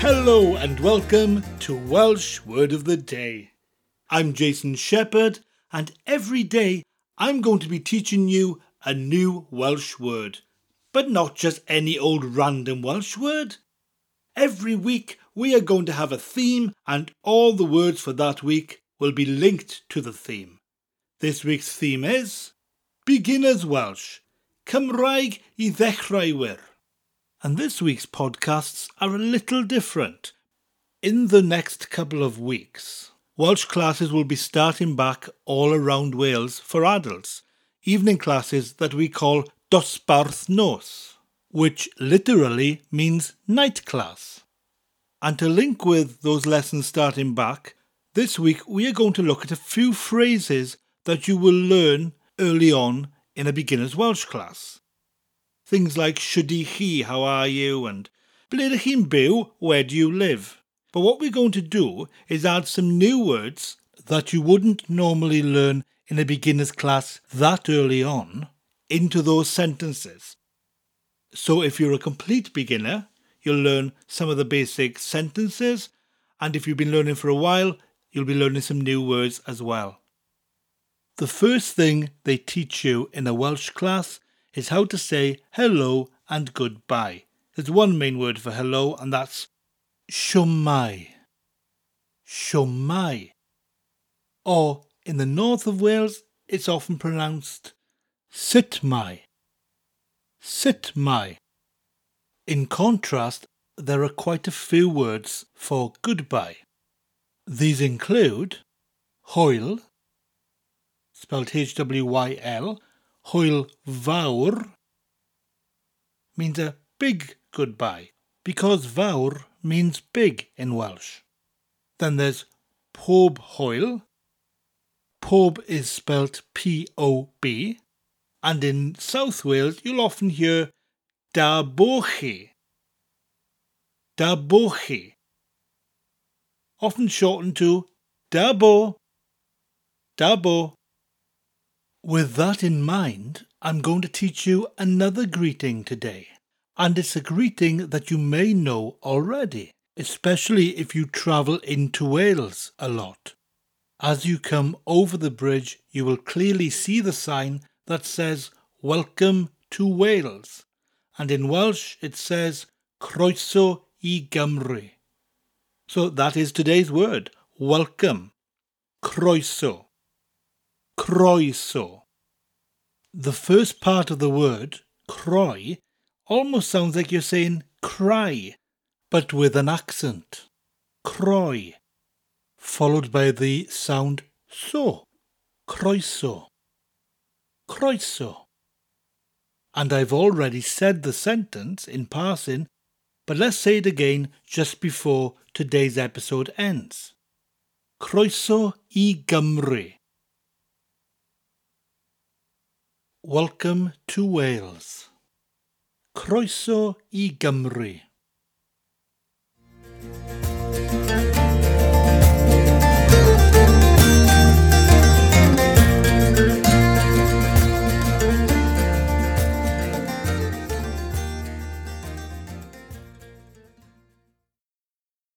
Hello and welcome to Welsh Word of the Day. I'm Jason Shepherd, and every day I'm going to be teaching you a new Welsh word. But not just any old random Welsh word. Every week we are going to have a theme, and all the words for that week will be linked to the theme. This week's theme is Beginner's Welsh, Cymraeg i ddechrauwyr. And this week's podcasts are a little different. In the next couple of weeks, Welsh classes will be starting back all around Wales for adults, evening classes that we call dosbarth nos, which literally means night class. And to link with those lessons starting back, this week we are going to look at a few phrases that you will learn early on in a beginner's Welsh class. Things like shwdi chi, how are you, and ble ydych where do you live? But what we're going to do is add some new words that you wouldn't normally learn in a beginner's class that early on into those sentences. So if you're a complete beginner, you'll learn some of the basic sentences, and if you've been learning for a while, you'll be learning some new words as well. The first thing they teach you in a Welsh class is how to say hello and goodbye. There's one main word for hello, and that's shwmai. Shwmai. Or in the north of Wales, it's often pronounced sitmai. Sitmai. In contrast, there are quite a few words for goodbye. These include hwyl, spelled hwyl fawr, means a big goodbye because fawr means big in Welsh. Then there's pob hwyl. Pob is spelt P O B, and in South Wales you'll often hear da bochi. Da bochi. Often shortened to dabo. Dabo. With that in mind, I'm going to teach you another greeting today. And it's a greeting that you may know already, especially if you travel into Wales a lot. As you come over the bridge, you will clearly see the sign that says Welcome to Wales. And in Welsh it says Croeso i Gymru. So that is today's word. Welcome. Croeso. Croeso. The first part of the word, croi, almost sounds like you're saying cry, but with an accent. Croi. Followed by the sound so. Croeso. Croeso. And I've already said the sentence in passing, but let's say it again just before today's episode ends. Croeso i Gymru. Welcome to Wales. Croeso i Gymru.